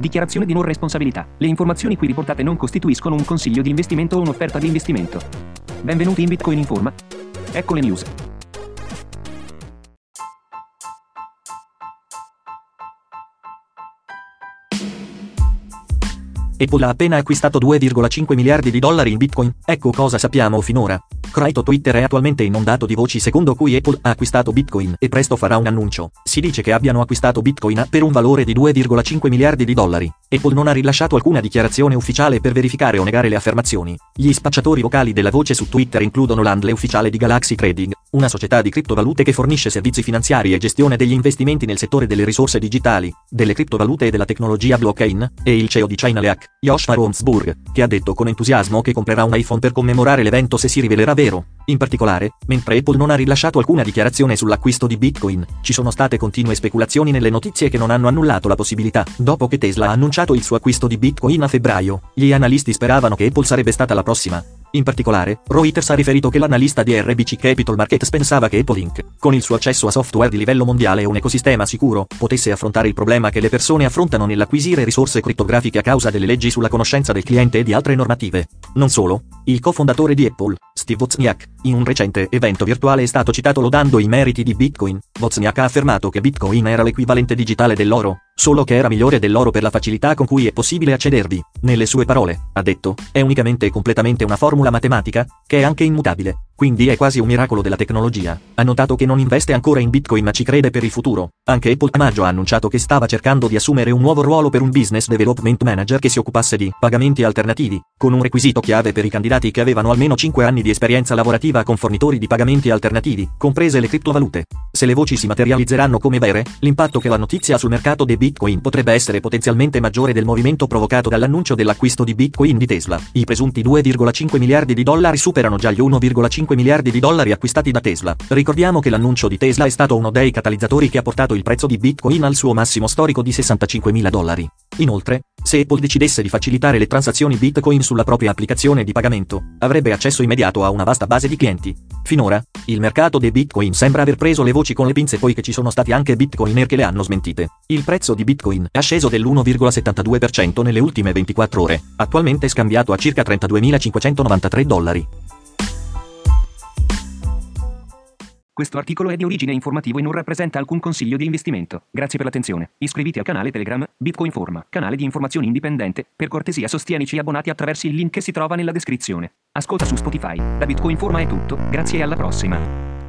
Dichiarazione di non responsabilità. Le informazioni qui riportate non costituiscono un consiglio di investimento o un'offerta di investimento. Benvenuti in Bitcoin Informa. Ecco le news. Apple ha appena acquistato 2,5 miliardi di dollari in Bitcoin. Ecco cosa sappiamo finora. Crypto Twitter è attualmente inondato di voci secondo cui Apple ha acquistato Bitcoin e presto farà un annuncio. Si dice che abbiano acquistato Bitcoin per un valore di 2,5 miliardi di dollari. Apple non ha rilasciato alcuna dichiarazione ufficiale per verificare o negare le affermazioni. Gli spacciatori vocali della voce su Twitter includono l'handle ufficiale di Galaxy Trading, una società di criptovalute che fornisce servizi finanziari e gestione degli investimenti nel settore delle risorse digitali, delle criptovalute e della tecnologia blockchain, e il CEO di Chainalyaq, Joshua Romsburg, che ha detto con entusiasmo che comprerà un iPhone per commemorare l'evento se si rivelerà vero. In particolare, mentre Apple non ha rilasciato alcuna dichiarazione sull'acquisto di Bitcoin, ci sono state continue speculazioni nelle notizie che non hanno annullato la possibilità. Dopo che Tesla ha annunciato il suo acquisto di Bitcoin a febbraio, gli analisti speravano che Apple sarebbe stata la prossima. In particolare, Reuters ha riferito che l'analista di RBC Capital Markets pensava che Apple Inc., con il suo accesso a software di livello mondiale e un ecosistema sicuro, potesse affrontare il problema che le persone affrontano nell'acquisire risorse crittografiche a causa delle leggi sulla conoscenza del cliente e di altre normative. Non solo, il cofondatore di Apple, Steve Wozniak, in un recente evento virtuale è stato citato lodando i meriti di Bitcoin. Wozniak ha affermato che Bitcoin era l'equivalente digitale dell'oro, solo che era migliore dell'oro per la facilità con cui è possibile accedervi. Nelle sue parole, ha detto, è unicamente e completamente una formula matematica, che è anche immutabile. Quindi è quasi un miracolo della tecnologia. Ha notato che non investe ancora in Bitcoin ma ci crede per il futuro. Anche Apple a maggio ha annunciato che stava cercando di assumere un nuovo ruolo per un business development manager che si occupasse di pagamenti alternativi, con un requisito chiave per i candidati che avevano almeno 5 anni di esperienza lavorativa con fornitori di pagamenti alternativi, comprese le criptovalute. Se le voci si materializzeranno come vere, l'impatto che la notizia ha sul mercato dei Bitcoin potrebbe essere potenzialmente maggiore del movimento provocato dall'annuncio dell'acquisto di Bitcoin di Tesla. I presunti 2,5 miliardi di dollari superano già gli 1,5 5 miliardi di dollari acquistati da Tesla. Ricordiamo che l'annuncio di Tesla è stato uno dei catalizzatori che ha portato il prezzo di Bitcoin al suo massimo storico di 65 mila dollari. Inoltre, se Apple decidesse di facilitare le transazioni Bitcoin sulla propria applicazione di pagamento, avrebbe accesso immediato a una vasta base di clienti. Finora, il mercato dei Bitcoin sembra aver preso le voci con le pinze poiché ci sono stati anche Bitcoiner che le hanno smentite. Il prezzo di Bitcoin è sceso dell'1,72% nelle ultime 24 ore, attualmente scambiato a circa 32.593 dollari. Questo articolo è di origine informativo e non rappresenta alcun consiglio di investimento. Grazie per l'attenzione. Iscriviti al canale Telegram Bitcoin Forma, canale di informazioni indipendente. Per cortesia sostienici abbonati attraverso il link che si trova nella descrizione. Ascolta su Spotify. Da Bitcoin Forma è tutto, grazie e alla prossima.